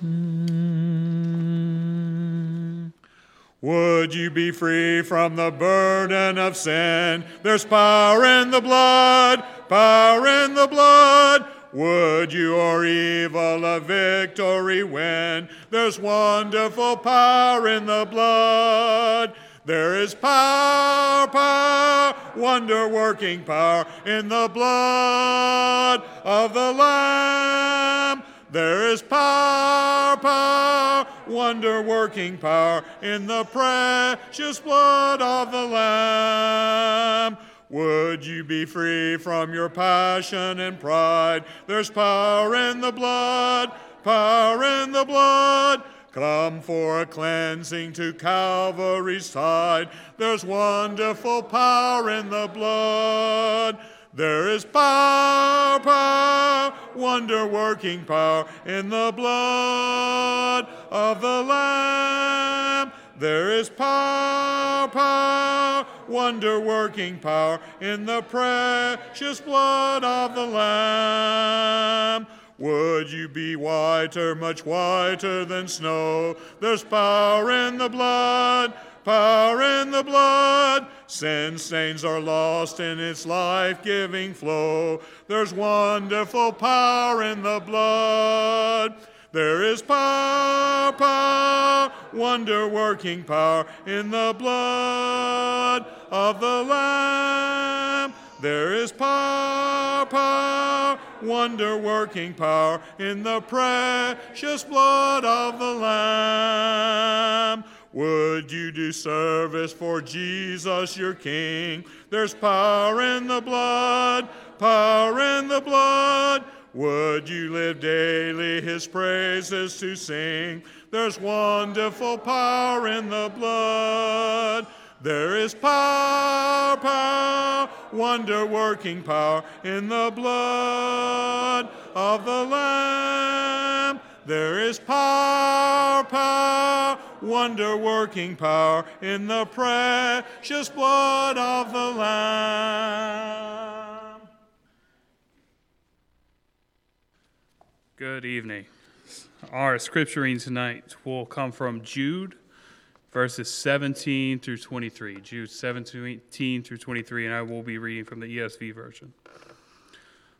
Hmm. Would you be free from the burden of sin? There's power in the blood, power in the blood. Would you or evil a victory win? There's wonderful power in the blood. There is power, power, wonder working power in the blood of the Lamb. There is power, power, wonder working power in the precious blood of the Lamb. Would you be free from your passion and pride? There's power in the blood, power in the blood. Come for a cleansing to Calvary's side. There's wonderful power in the blood. There is power, power, wonder working power in the blood of the Lamb. There is power, power, wonder working power in the precious blood of the Lamb. Would you be whiter, much whiter than snow? There's power in the blood, power in the blood. Sin stains are lost in its life giving flow. There's wonderful power in the blood. There is power, power, wonder working power in the blood of the Lamb. There is power, power, wonder working power in the precious blood of the Lamb. Would you do service for Jesus your King? There's power in the blood, power in the blood. Would you live daily his praises to sing? There's wonderful power in the blood. There is power, power, wonder working power in the blood of the Lamb. There is power, power, wonder working power in the precious blood of the Lamb. Good evening. Our scripture reading tonight will come from Jude verses 17 through 23. Jude 17 through 23, and I will be reading from the ESV version.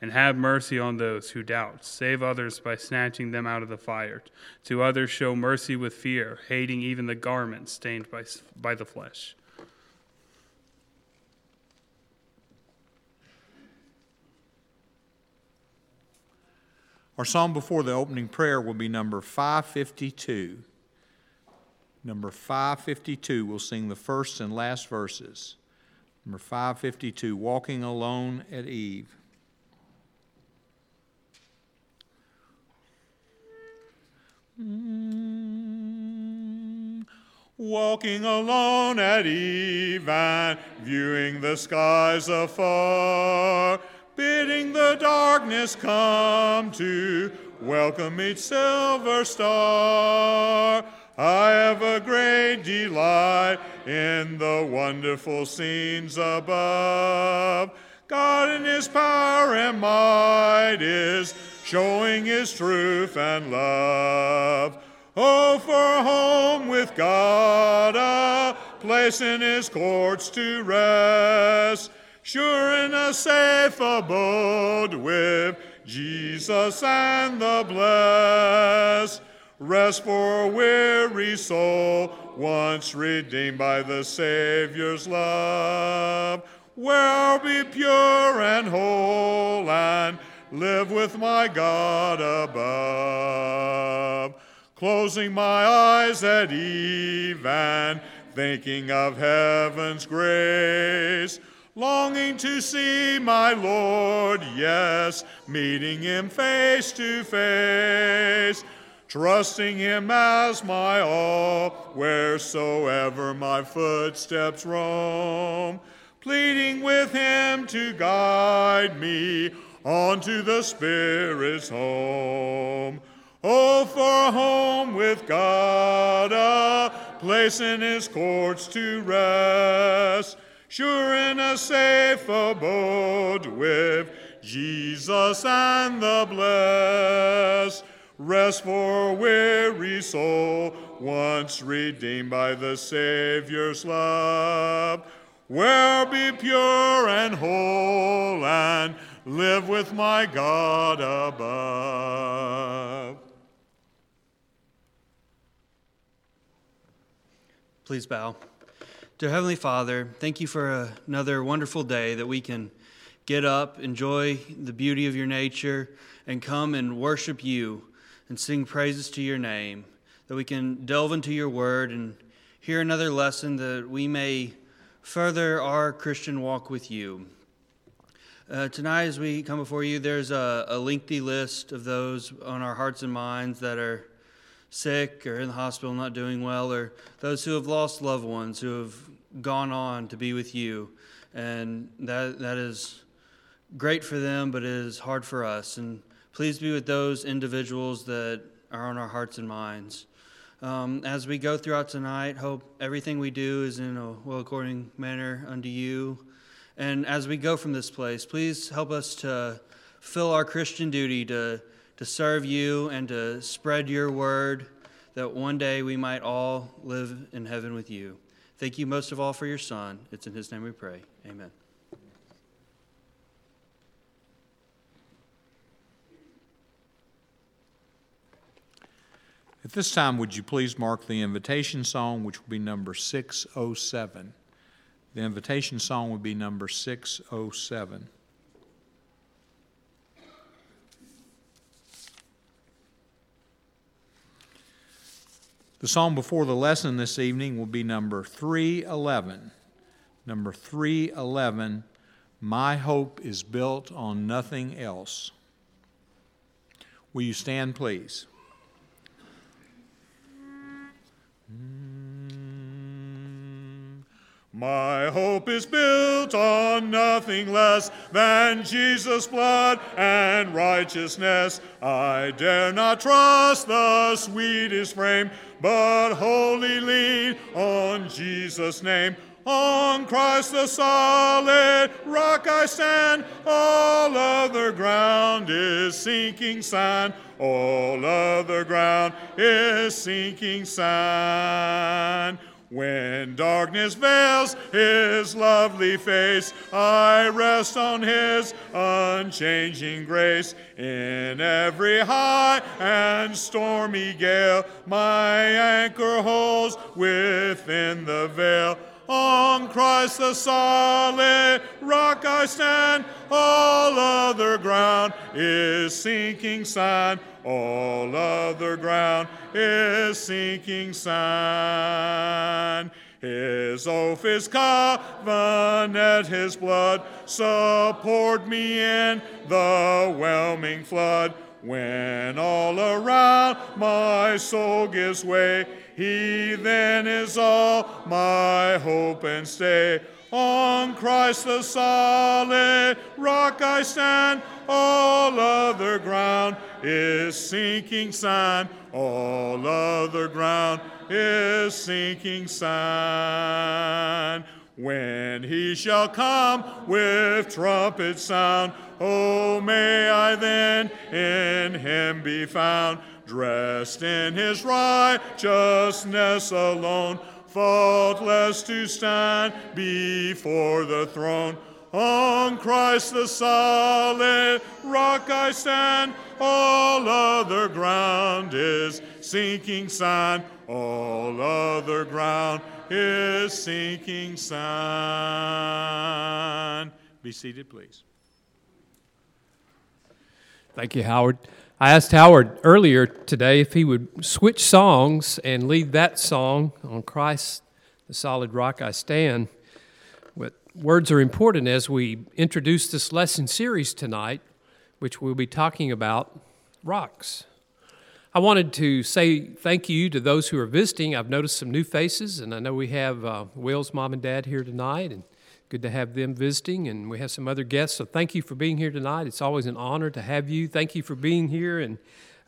And have mercy on those who doubt. Save others by snatching them out of the fire. To others, show mercy with fear, hating even the garment stained by, by the flesh. Our psalm before the opening prayer will be number 552 number 552. We'll sing the first and last verses. Number 552, Walking Alone at Eve. Walking alone at eve and viewing the skies afar, bidding the darkness come to welcome each silver star. I have a great delight in the wonderful scenes above. God in his power and might is showing his truth and love. Oh, for home with God, a place in his courts to rest, sure in a safe abode with Jesus and the blessed. Rest for weary soul, once redeemed by the Savior's love. Where I'll be pure and whole and live with my God above. Closing my eyes at eve and thinking of heaven's grace, longing to see my Lord, yes, meeting him face to face trusting him as my all, wheresoever my footsteps roam, pleading with him to guide me onto the Spirit's home. Oh, for a home with God, a place in his courts to rest, sure in a safe abode with Jesus and the blessed. Rest for weary soul, once redeemed by the Savior's love. Where be pure and whole, and live with my God above. Please bow. Dear Heavenly Father, thank you for another wonderful day that we can get up, enjoy the beauty of your nature, and come and worship you and sing praises to your name, that we can delve into your word and hear another lesson that we may further our Christian walk with you. Uh, tonight, as we come before you, there's a, a, lengthy list of those on our hearts and minds that are sick or in the hospital, not doing well, or those who have lost loved ones who have gone on to be with you. And that, that is great for them, but it is hard for us. And Please be with those individuals that are on our hearts and minds. Um, as we go throughout tonight, hope everything we do is in a well according manner unto you. And as we go from this place, please help us to fill our Christian duty to, to serve you and to spread your word, that one day we might all live in heaven with you. Thank you most of all for your Son. It's in his name we pray. Amen. At this time, would you please mark the invitation song, which will be number 607? The invitation song would be number 607. The song before the lesson this evening will be number 311. Number 311, My Hope is Built on Nothing Else. Will you stand, please? Mm. My hope is built on nothing less than Jesus' blood and righteousness. I dare not trust the sweetest frame, but wholly lean on Jesus' name. On Christ the solid rock I stand, all other ground is sinking sand. All other ground is sinking sand. When darkness veils his lovely face, I rest on his unchanging grace. In every high and stormy gale, my anchor holds within the veil. On Christ the solid rock I stand, all other ground is sinking sand. All other ground is sinking sand. His oath, his covenant, his blood support me in the whelming flood. When all around my soul gives way, he then is all my hope and stay. On Christ the solid rock I stand, all other ground is sinking sand. All other ground is sinking sand. When he shall come with trumpet sound, oh, may I then in him be found, dressed in his righteousness alone, faultless to stand before the throne. On Christ the solid rock I stand, all other ground is sinking sand, all other ground is sinking sand. Be seated, please. Thank you, Howard. I asked Howard earlier today if he would switch songs and lead that song on Christ, the solid rock I stand. But words are important as we introduce this lesson series tonight, which we'll be talking about rocks. I wanted to say thank you to those who are visiting. I've noticed some new faces, and I know we have uh, Will's mom and dad here tonight, and good to have them visiting. And we have some other guests, so thank you for being here tonight. It's always an honor to have you. Thank you for being here and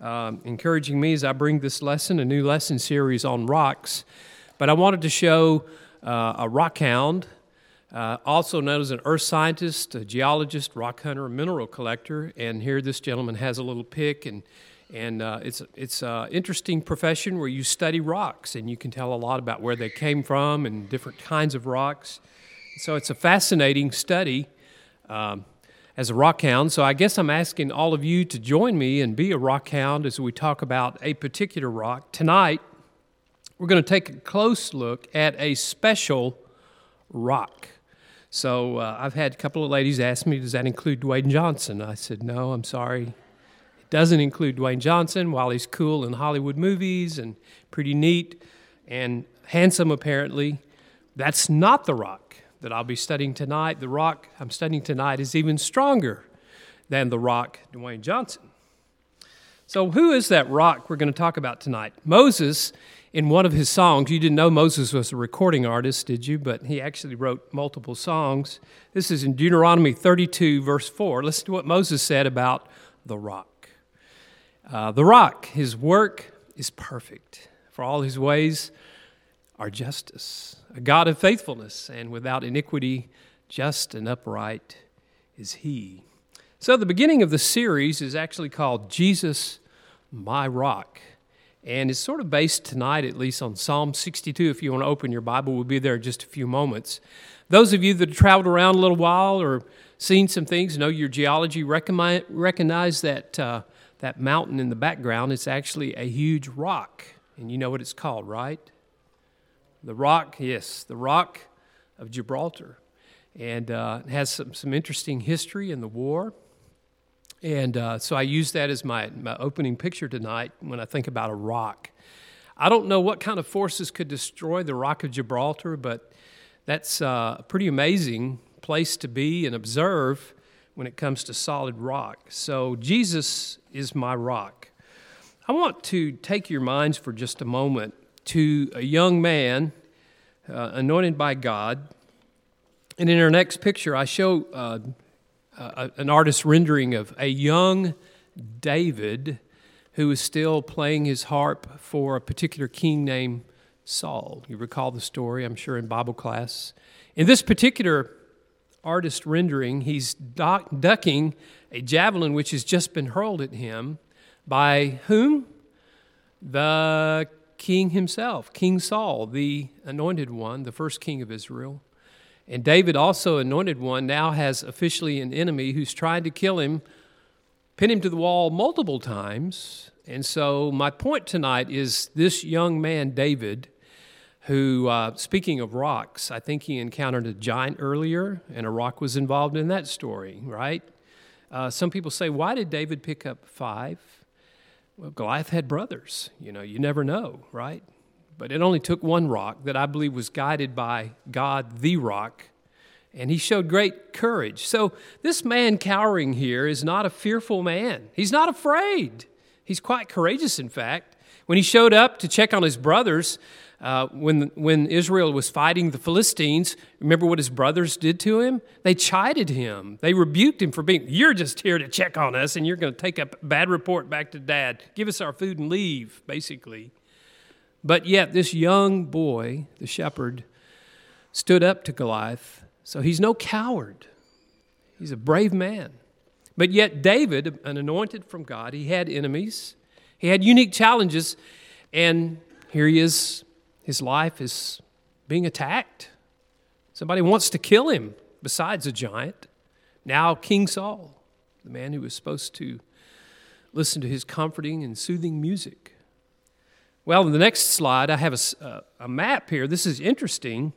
um, encouraging me as I bring this lesson, a new lesson series on rocks. But I wanted to show uh, a rock hound, uh, also known as an earth scientist, a geologist, rock hunter, a mineral collector. And here this gentleman has a little pick, and, and uh, it's, it's an interesting profession where you study rocks and you can tell a lot about where they came from and different kinds of rocks. So it's a fascinating study. Um, as a rock hound. So I guess I'm asking all of you to join me and be a rock hound as we talk about a particular rock. Tonight, we're going to take a close look at a special rock. So uh, I've had a couple of ladies ask me, does that include Dwayne Johnson? I said, no, I'm sorry. It doesn't include Dwayne Johnson. While he's cool in Hollywood movies and pretty neat and handsome, apparently, that's not the rock that I'll be studying tonight. The rock I'm studying tonight is even stronger than the rock Dwayne Johnson. So, who is that rock we're going to talk about tonight? Moses, in one of his songs, you didn't know Moses was a recording artist, did you? But he actually wrote multiple songs. This is in Deuteronomy 32, verse 4. Listen to what Moses said about the rock. Uh, the rock, his work is perfect, for all his ways are justice a God of faithfulness, and without iniquity, just and upright is He. So, the beginning of the series is actually called Jesus, My Rock. And it's sort of based tonight, at least, on Psalm 62. If you want to open your Bible, we'll be there in just a few moments. Those of you that have traveled around a little while or seen some things, know your geology, recognize that, uh, that mountain in the background. It's actually a huge rock. And you know what it's called, right? The rock, yes, the rock of Gibraltar. And uh, has some, some interesting history in the war. And uh, so I use that as my, my opening picture tonight when I think about a rock. I don't know what kind of forces could destroy the Rock of Gibraltar, but that's uh, a pretty amazing place to be and observe when it comes to solid rock. So Jesus is my rock. I want to take your minds for just a moment to a young man uh, anointed by God. And in our next picture, I show uh, uh, an artist's rendering of a young David who is still playing his harp for a particular king named Saul. You recall the story, I'm sure, in Bible class. In this particular artist rendering, he's ducking a javelin which has just been hurled at him by whom? The king himself, King Saul, the anointed one, the first king of Israel. And David, also anointed one, now has officially an enemy who's tried to kill him, pin him to the wall multiple times. And so, my point tonight is this young man, David, who, uh, speaking of rocks, I think he encountered a giant earlier, and a rock was involved in that story, right? Uh, some people say, why did David pick up five? Well, Goliath had brothers. You know, you never know, right? But it only took one rock that I believe was guided by God, the rock, and he showed great courage. So this man cowering here is not a fearful man. He's not afraid. He's quite courageous, in fact. When he showed up to check on his brothers, uh, when, when Israel was fighting the Philistines, remember what his brothers did to him? They chided him. They rebuked him for being, You're just here to check on us, and you're going to take a bad report back to dad. Give us our food and leave, basically. But yet, this young boy, the shepherd, stood up to Goliath. So he's no coward, he's a brave man. But yet, David, an anointed from God, he had enemies, he had unique challenges, and here he is his life is being attacked. Somebody wants to kill him, besides a giant. Now, King Saul, the man who was supposed to listen to his comforting and soothing music. Well, in the next slide, I have a, uh, a map here. This is interesting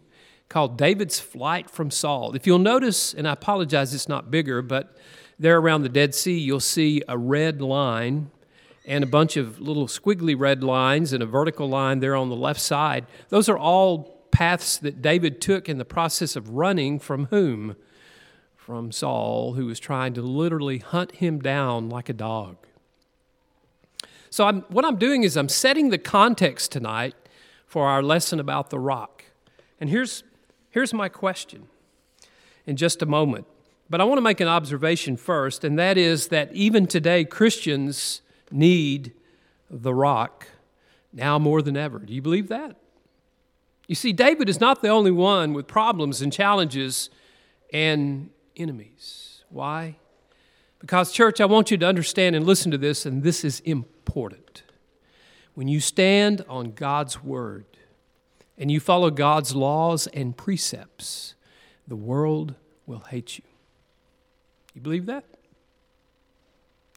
called David's Flight from Saul. If you'll notice, and I apologize it's not bigger, but there around the Dead Sea, you'll see a red line and a bunch of little squiggly red lines and a vertical line there on the left side. Those are all paths that David took in the process of running from whom? From Saul, who was trying to literally hunt him down like a dog. So, I'm, what I'm doing is I'm setting the context tonight for our lesson about the rock. And here's, here's my question in just a moment. But I want to make an observation first, and that is that even today, Christians need the rock now more than ever. Do you believe that? You see, David is not the only one with problems and challenges and enemies. Why? Because, church, I want you to understand and listen to this, and this is important. When you stand on God's word and you follow God's laws and precepts, the world will hate you. You believe that?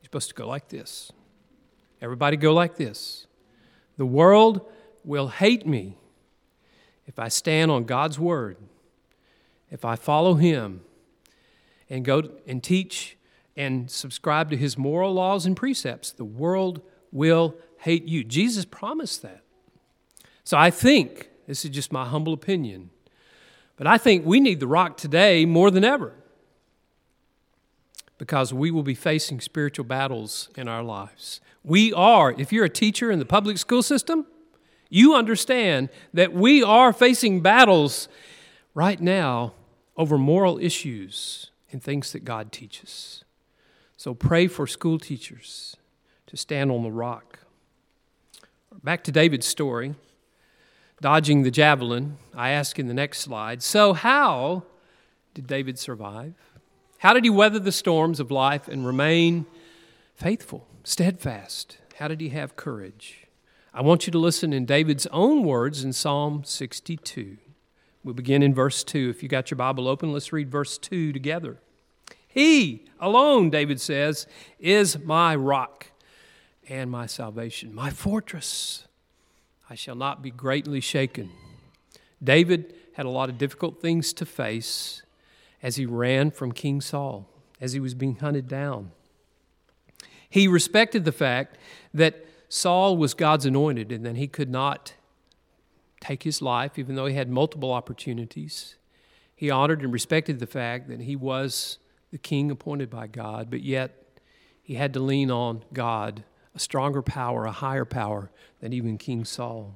You're supposed to go like this. Everybody go like this. The world will hate me if I stand on God's word, if I follow Him and go and teach and subscribe to His moral laws and precepts, the world will hate you. Jesus promised that. So I think, this is just my humble opinion, but I think we need the rock today more than ever because we will be facing spiritual battles in our lives. We are, if you're a teacher in the public school system, you understand that we are facing battles right now over moral issues and things that God teaches. So pray for school teachers to stand on the rock. Back to David's story, dodging the javelin. I ask in the next slide. So, how did David survive? How did he weather the storms of life and remain faithful, steadfast? How did he have courage? I want you to listen in David's own words in Psalm 62. We'll begin in verse 2. If you got your Bible open, let's read verse 2 together. He alone, David says, is my rock and my salvation, my fortress. I shall not be greatly shaken. David had a lot of difficult things to face as he ran from King Saul, as he was being hunted down. He respected the fact that Saul was God's anointed, and that he could not take his life, even though he had multiple opportunities. He honored and respected the fact that he was the king appointed by God, but yet he had to lean on God, a stronger power, a higher power than even King Saul.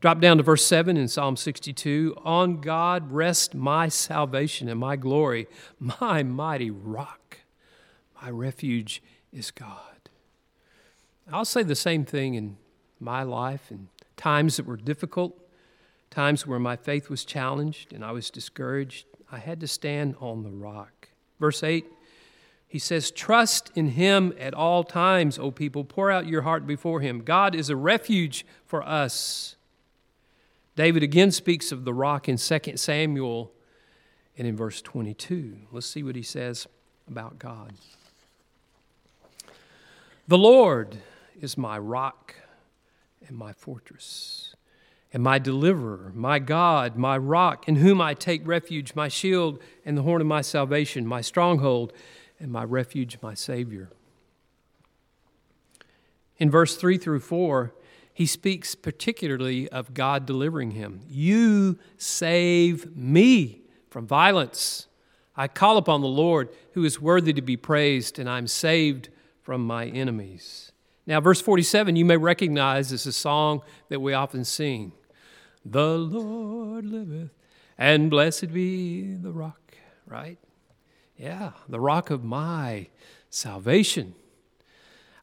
Drop down to verse 7 in Psalm 62 On God rest my salvation and my glory, my mighty rock. My refuge is God. I'll say the same thing in my life and times that were difficult, times where my faith was challenged and I was discouraged. I had to stand on the rock. Verse 8, he says, Trust in him at all times, O people. Pour out your heart before him. God is a refuge for us. David again speaks of the rock in 2 Samuel and in verse 22. Let's see what he says about God. The Lord is my rock and my fortress, and my deliverer, my God, my rock, in whom I take refuge, my shield and the horn of my salvation, my stronghold and my refuge, my Savior. In verse 3 through 4, he speaks particularly of God delivering him. You save me from violence. I call upon the Lord, who is worthy to be praised, and I'm saved from my enemies. Now, verse 47, you may recognize as a song that we often sing The Lord liveth, and blessed be the rock, right? Yeah, the rock of my salvation.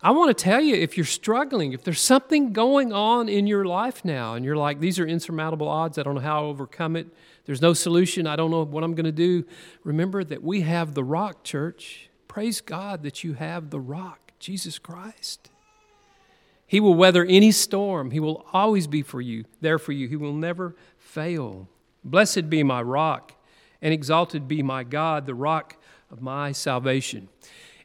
I want to tell you if you're struggling, if there's something going on in your life now, and you're like, these are insurmountable odds, I don't know how to overcome it, there's no solution, I don't know what I'm going to do, remember that we have the rock, church. Praise God that you have the rock, Jesus Christ. He will weather any storm. He will always be for you, there for you. He will never fail. Blessed be my rock, and exalted be my God, the rock of my salvation.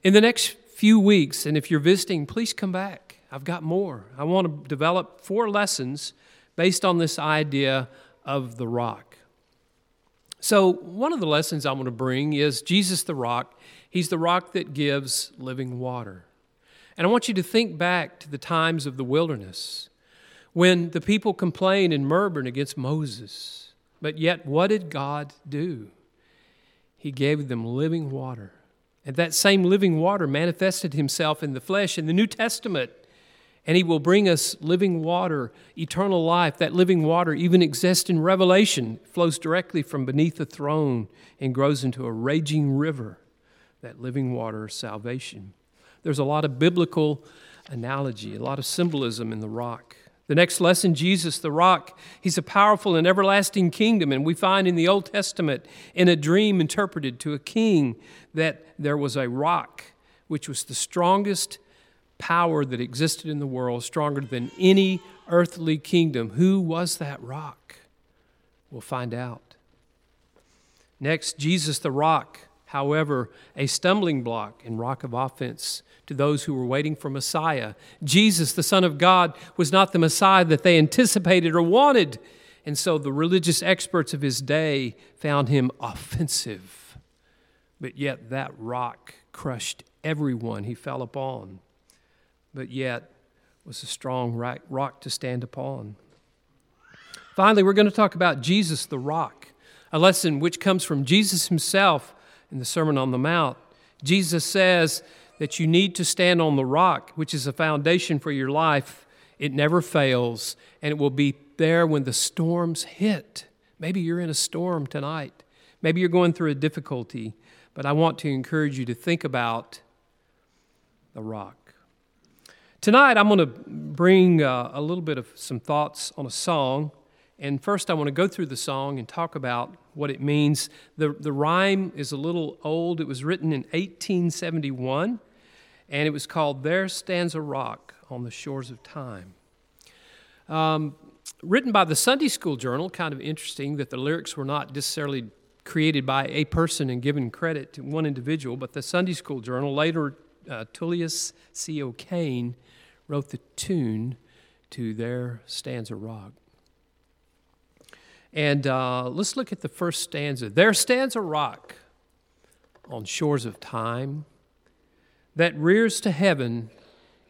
In the next few weeks, and if you're visiting, please come back. I've got more. I want to develop four lessons based on this idea of the rock. So, one of the lessons I want to bring is Jesus the rock. He's the rock that gives living water. And I want you to think back to the times of the wilderness when the people complained and murmured against Moses. But yet, what did God do? He gave them living water. And that same living water manifested himself in the flesh. In the New Testament, and He will bring us living water, eternal life. That living water even exists in Revelation, flows directly from beneath the throne and grows into a raging river. That living water is salvation. There's a lot of biblical analogy, a lot of symbolism in the rock. The next lesson Jesus, the rock, he's a powerful and everlasting kingdom. And we find in the Old Testament, in a dream interpreted to a king, that there was a rock which was the strongest power that existed in the world, stronger than any earthly kingdom. Who was that rock? We'll find out. Next, Jesus the rock, however, a stumbling block and rock of offense to those who were waiting for Messiah. Jesus, the Son of God, was not the Messiah that they anticipated or wanted. And so the religious experts of his day found him offensive. But yet that rock crushed everyone he fell upon but yet was a strong rock to stand upon. Finally, we're going to talk about Jesus the rock, a lesson which comes from Jesus himself in the Sermon on the Mount. Jesus says that you need to stand on the rock, which is a foundation for your life. It never fails, and it will be there when the storms hit. Maybe you're in a storm tonight. Maybe you're going through a difficulty, but I want to encourage you to think about the rock. Tonight, I'm going to bring uh, a little bit of some thoughts on a song. And first, I want to go through the song and talk about what it means. The, the rhyme is a little old. It was written in 1871, and it was called There Stands a Rock on the Shores of Time. Um, written by the Sunday School Journal, kind of interesting that the lyrics were not necessarily created by a person and given credit to one individual, but the Sunday School Journal, later uh, Tullius C. O'Kane, wrote the tune to There Stands a Rock. And uh, let's look at the first stanza. There stands a rock on shores of time that rears to heaven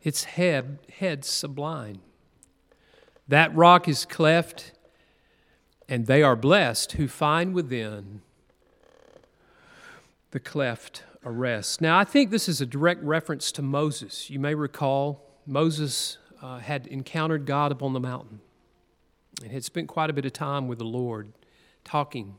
its head, head sublime. That rock is cleft, and they are blessed who find within the cleft a rest. Now, I think this is a direct reference to Moses. You may recall Moses uh, had encountered God upon the mountain and had spent quite a bit of time with the Lord talking.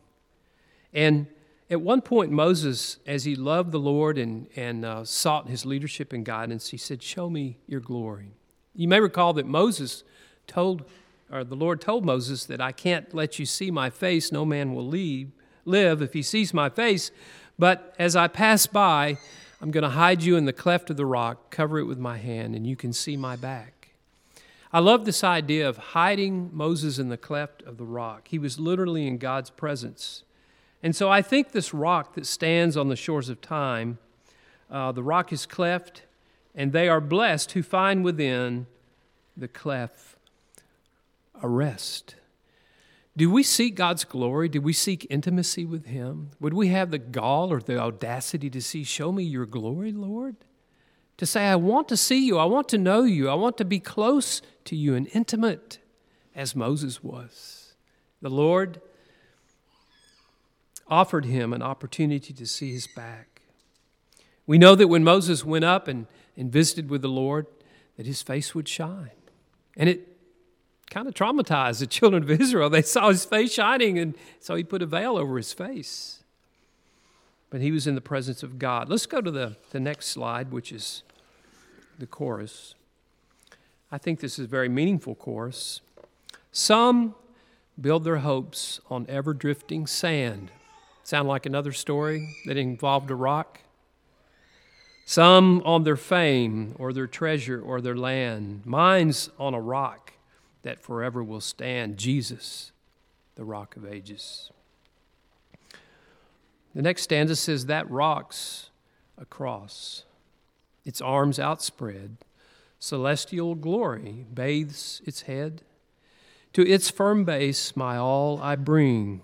And at one point, Moses, as he loved the Lord and, and uh, sought his leadership and guidance, he said, Show me your glory. You may recall that Moses told, or the Lord told Moses that I can't let you see my face, no man will leave, live if he sees my face. But as I pass by, I'm going to hide you in the cleft of the rock, cover it with my hand, and you can see my back. I love this idea of hiding Moses in the cleft of the rock. He was literally in God's presence. And so I think this rock that stands on the shores of time, uh, the rock is cleft, and they are blessed who find within the cleft a rest. Do we seek God's glory? Do we seek intimacy with Him? Would we have the gall or the audacity to see, Show me your glory, Lord? To say, I want to see you, I want to know you, I want to be close to you and intimate as Moses was. The Lord offered him an opportunity to see his back. We know that when Moses went up and, and visited with the Lord, that his face would shine. And it kind of traumatized the children of Israel. They saw his face shining, and so he put a veil over his face. But he was in the presence of God. Let's go to the, the next slide, which is the chorus. I think this is a very meaningful chorus. Some build their hopes on ever drifting sand. Sound like another story that involved a rock? Some on their fame or their treasure or their land. Mine's on a rock that forever will stand Jesus, the rock of ages. The next stanza says, That rock's a cross, its arms outspread, celestial glory bathes its head. To its firm base, my all I bring,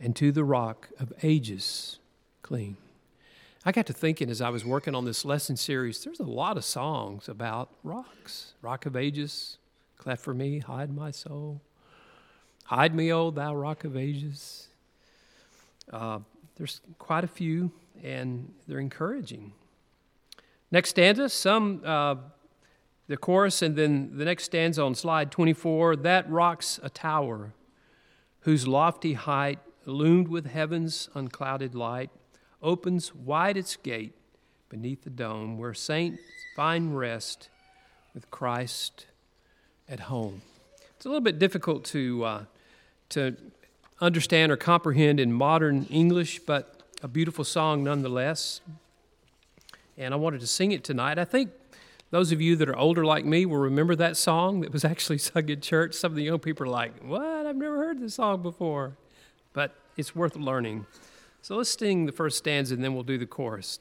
and to the rock of ages cling. I got to thinking as I was working on this lesson series, there's a lot of songs about rocks, rock of ages, Cleft for me, hide my soul. Hide me, O thou rock of ages. Uh, there's quite a few, and they're encouraging. Next stanza, some uh, the chorus, and then the next stanza on slide 24 that rock's a tower whose lofty height, illumined with heaven's unclouded light, opens wide its gate beneath the dome where saints find rest with Christ at home. It's a little bit difficult to, uh, to understand or comprehend in modern English, but a beautiful song nonetheless. And I wanted to sing it tonight. I think those of you that are older like me will remember that song that was actually sung in church. Some of the young people are like, What? I've never heard this song before. But it's worth learning. So let's sing the first stanza and then we'll do the chorus.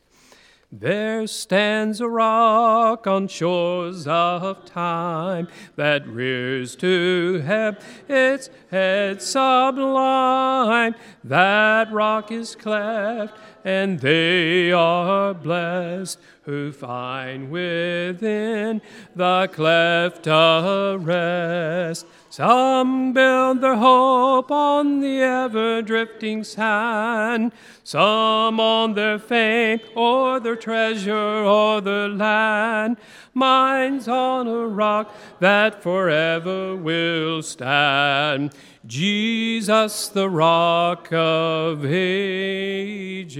There stands a rock on shores of time that rears to heaven its head sublime. That rock is cleft, and they are blessed who find within the cleft a rest. Some build their hope on the ever drifting sand, some on their fame or their treasure or their land. Mine's on a rock that forever will stand. Jesus, the rock of ages.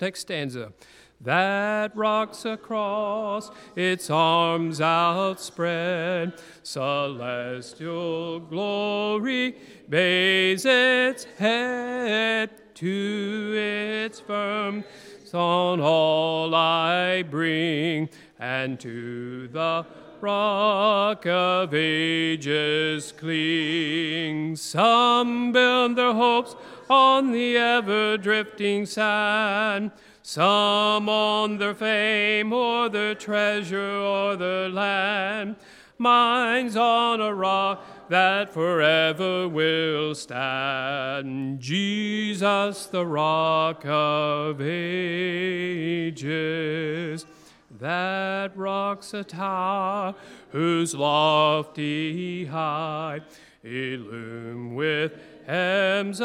Next stanza that rocks across its arms outspread. Celestial glory bays its head to its firm on all I bring, and to the rock of ages cling. Some build their hopes on the ever drifting sand some on their fame or their treasure or their land. Mine's on a rock that forever will stand. Jesus, the rock of ages. That rock's a tower whose lofty height illumined with hems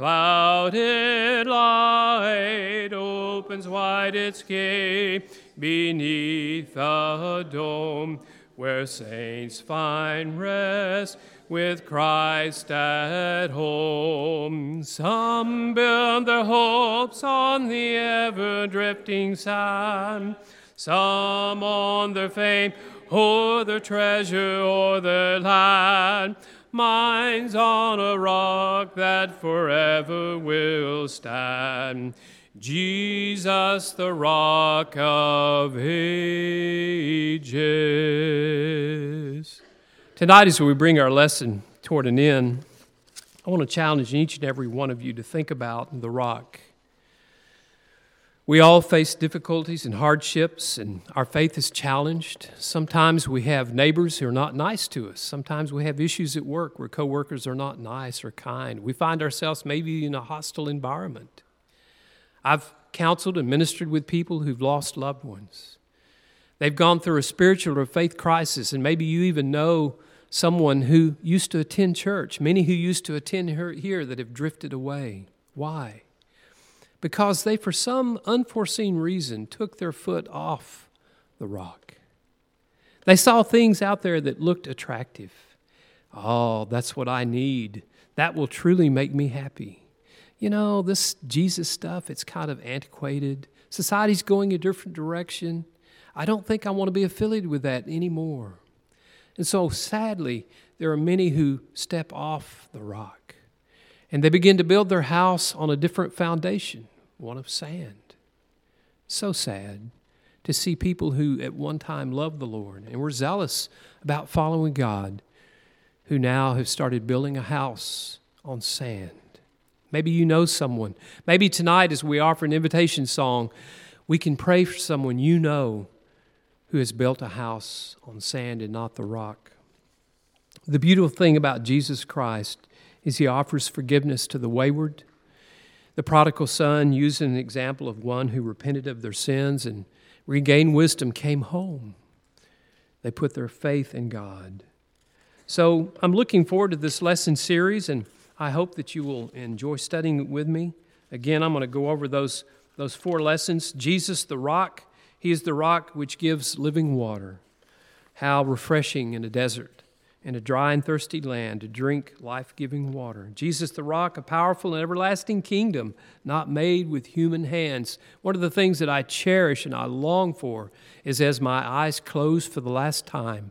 Clouded light opens wide its gate beneath the dome, where saints find rest with Christ at home. Some build their hopes on the ever drifting sand, some on their fame or their treasure or their land. Mine's on a rock that forever will stand. Jesus, the rock of ages. Tonight, as we bring our lesson toward an end, I want to challenge each and every one of you to think about the rock. We all face difficulties and hardships, and our faith is challenged. Sometimes we have neighbors who are not nice to us. Sometimes we have issues at work where coworkers are not nice or kind. We find ourselves maybe in a hostile environment. I've counseled and ministered with people who've lost loved ones. They've gone through a spiritual or faith crisis, and maybe you even know someone who used to attend church, many who used to attend here that have drifted away. Why? Because they, for some unforeseen reason, took their foot off the rock. They saw things out there that looked attractive. Oh, that's what I need. That will truly make me happy. You know, this Jesus stuff, it's kind of antiquated. Society's going a different direction. I don't think I want to be affiliated with that anymore. And so, sadly, there are many who step off the rock and they begin to build their house on a different foundation one of sand. So sad to see people who at one time loved the Lord and were zealous about following God who now have started building a house on sand. Maybe you know someone. Maybe tonight, as we offer an invitation song, we can pray for someone you know who has built a house on sand and not the rock. The beautiful thing about Jesus Christ is he offers forgiveness to the wayward the prodigal son, using an example of one who repented of their sins and regained wisdom, came home. They put their faith in God. So I'm looking forward to this lesson series, and I hope that you will enjoy studying it with me. Again, I'm going to go over those, those four lessons Jesus, the rock, He is the rock which gives living water. How refreshing in a desert, in a dry and thirsty land, to drink life giving water. Jesus, the rock, a powerful and everlasting kingdom, not made with human hands. One of the things that I cherish and I long for is as my eyes close for the last time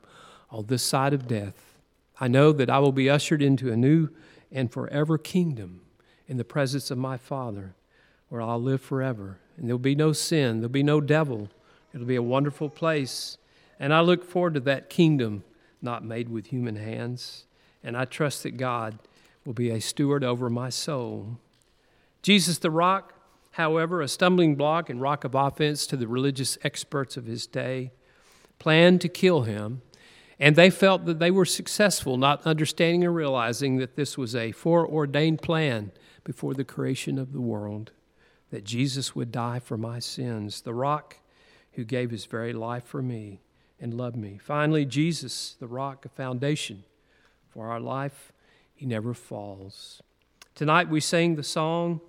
on this side of death, I know that I will be ushered into a new and forever kingdom in the presence of my Father, where I'll live forever. And there'll be no sin, there'll be no devil It'll be a wonderful place. And I look forward to that kingdom not made with human hands. And I trust that God will be a steward over my soul. Jesus the rock, however, a stumbling block and rock of offense to the religious experts of his day, planned to kill him. And they felt that they were successful, not understanding or realizing that this was a foreordained plan before the creation of the world, that Jesus would die for my sins. The rock who gave his very life for me and loved me. Finally, Jesus, the rock, a foundation for our life, he never falls. Tonight we sing the song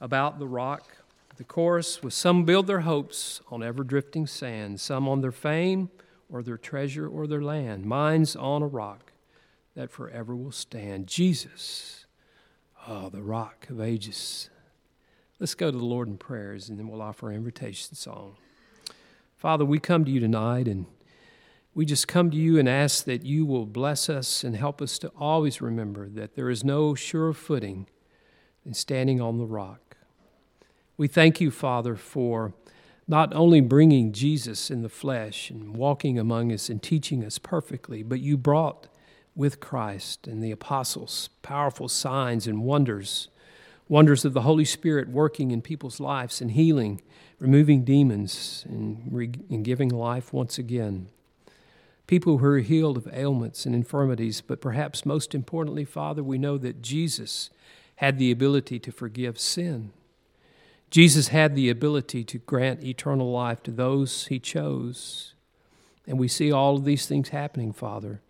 about the rock. The chorus was Some build their hopes on ever drifting sand, some on their fame or their treasure or their land. Mine's on a rock that forever will stand. Jesus, oh, the rock of ages. Let's go to the Lord in prayers and then we'll offer an invitation song. Father, we come to you tonight and we just come to you and ask that you will bless us and help us to always remember that there is no surer footing than standing on the rock. We thank you, Father, for not only bringing Jesus in the flesh and walking among us and teaching us perfectly, but you brought with Christ and the apostles powerful signs and wonders, wonders of the Holy Spirit working in people's lives and healing removing demons and, re- and giving life once again. People who are healed of ailments and infirmities, but perhaps most importantly, Father, we know that Jesus had the ability to forgive sin. Jesus had the ability to grant eternal life to those he chose. And we see all of these things happening, Father.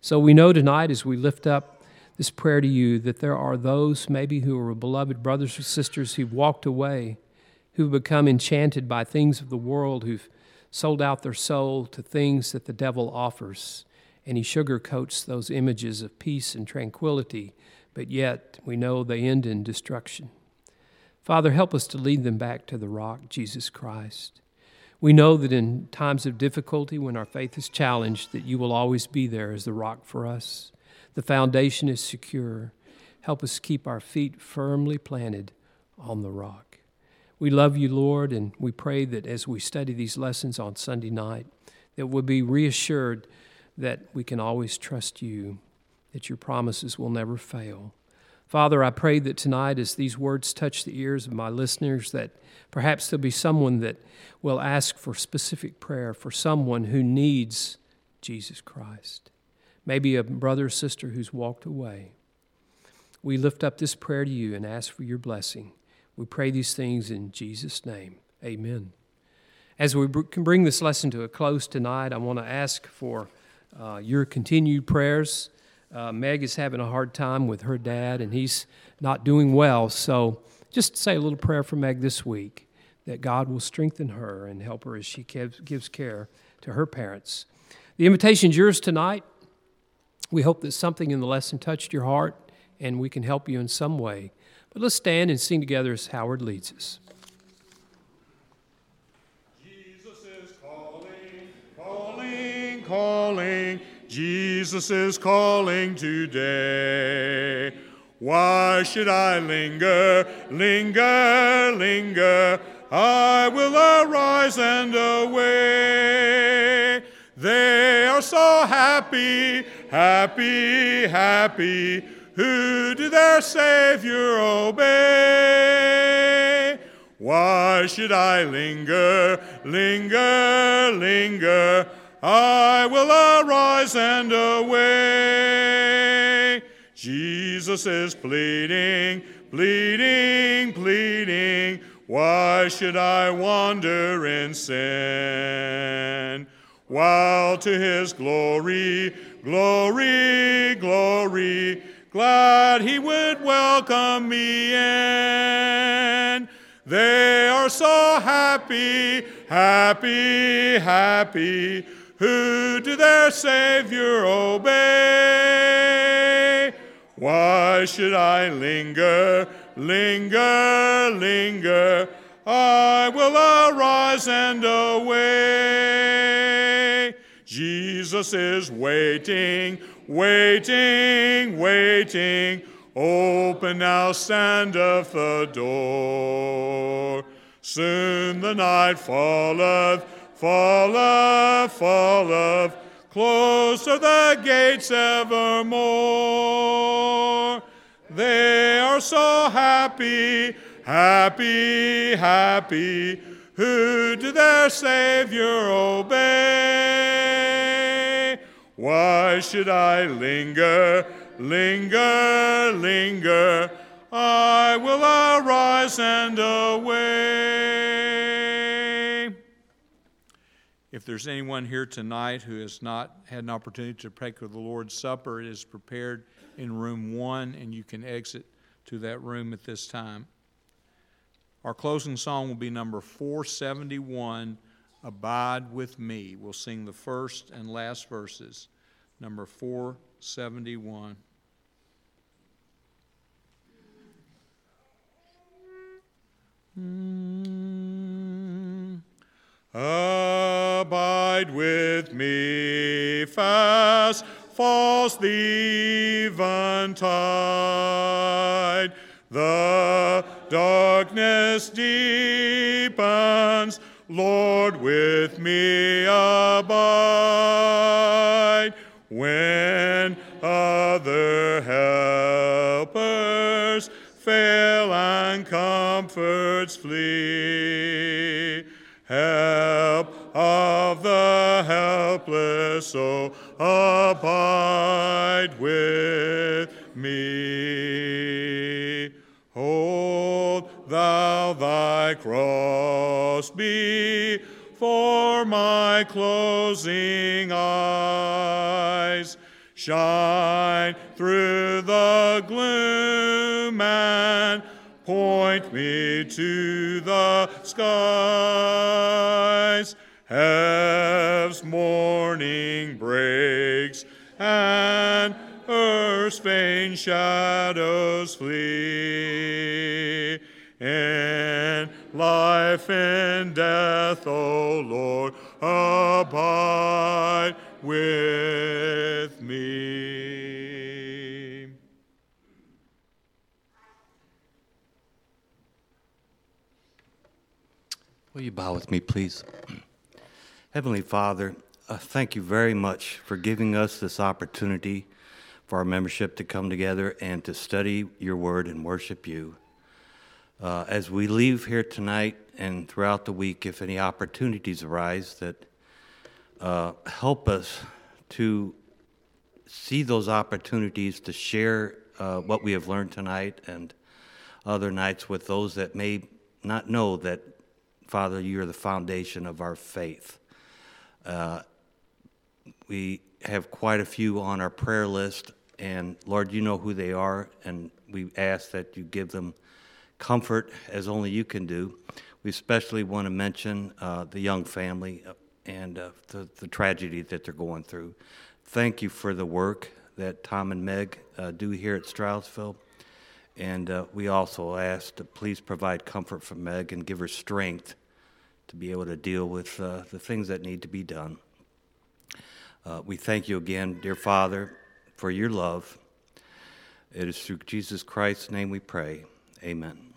So we know tonight as we lift up this prayer to you that there are those maybe who are beloved brothers or sisters who've walked away who've become enchanted by things of the world, who've sold out their soul to things that the devil offers. And he sugarcoats those images of peace and tranquility, but yet we know they end in destruction. Father, help us to lead them back to the rock, Jesus Christ. We know that in times of difficulty, when our faith is challenged, that you will always be there as the rock for us. The foundation is secure. Help us keep our feet firmly planted on the rock. We love you, Lord, and we pray that as we study these lessons on Sunday night, that we'll be reassured that we can always trust you, that your promises will never fail. Father, I pray that tonight, as these words touch the ears of my listeners, that perhaps there'll be someone that will ask for specific prayer for someone who needs Jesus Christ. Maybe a brother or sister who's walked away. We lift up this prayer to you and ask for your blessing. We pray these things in Jesus' name. Amen. As we can bring this lesson to a close tonight, I want to ask for uh, your continued prayers. Uh, Meg is having a hard time with her dad, and he's not doing well. So just say a little prayer for Meg this week that God will strengthen her and help her as she gives care to her parents. The invitation's yours tonight. We hope that something in the lesson touched your heart and we can help you in some way. But let's stand and sing together as Howard leads us. Jesus is calling, calling, calling. Jesus is calling today. Why should I linger, linger, linger? I will arise and away. They are so happy, happy, happy who do their Savior obey. Why should I linger, linger, linger? I will arise and away. Jesus is pleading, pleading, pleading. Why should I wander in sin? While to his glory, glory, glory, glad he would welcome me in. They are so happy, happy, happy, who do their Savior obey. Why should I linger, linger, linger? I will arise and away. Jesus is waiting, waiting, waiting. Open now standeth the door. Soon the night falleth, falleth, falleth. Close are the gates evermore. They are so happy, happy, happy, who to their Savior obey. Why should I linger, linger, linger? I will arise and away. If there's anyone here tonight who has not had an opportunity to partake of the Lord's Supper, it is prepared in room one, and you can exit to that room at this time. Our closing song will be number 471, Abide with Me. We'll sing the first and last verses. Number 471. Mm. Abide with me fast, falls the eventide. The darkness deepens, Lord, with me abide. When other helpers fail and comforts flee, help of the helpless, so abide with me. Thy cross before my closing eyes. Shine through the gloom and point me to the skies. Heaven's morning breaks and earth's vain shadows flee. Life and death, O Lord, abide with me. Will you bow with me, please? Heavenly Father, uh, thank you very much for giving us this opportunity for our membership to come together and to study your word and worship you. Uh, as we leave here tonight and throughout the week, if any opportunities arise that uh, help us to see those opportunities to share uh, what we have learned tonight and other nights with those that may not know that, Father, you are the foundation of our faith. Uh, we have quite a few on our prayer list, and Lord, you know who they are, and we ask that you give them comfort as only you can do. We especially want to mention uh, the young family uh, and uh, the, the tragedy that they're going through. Thank you for the work that Tom and Meg uh, do here at Stroudsville. And uh, we also ask to please provide comfort for Meg and give her strength to be able to deal with uh, the things that need to be done. We thank you again, dear Father, for your love. It is through Jesus Christ's name we pray. Amen.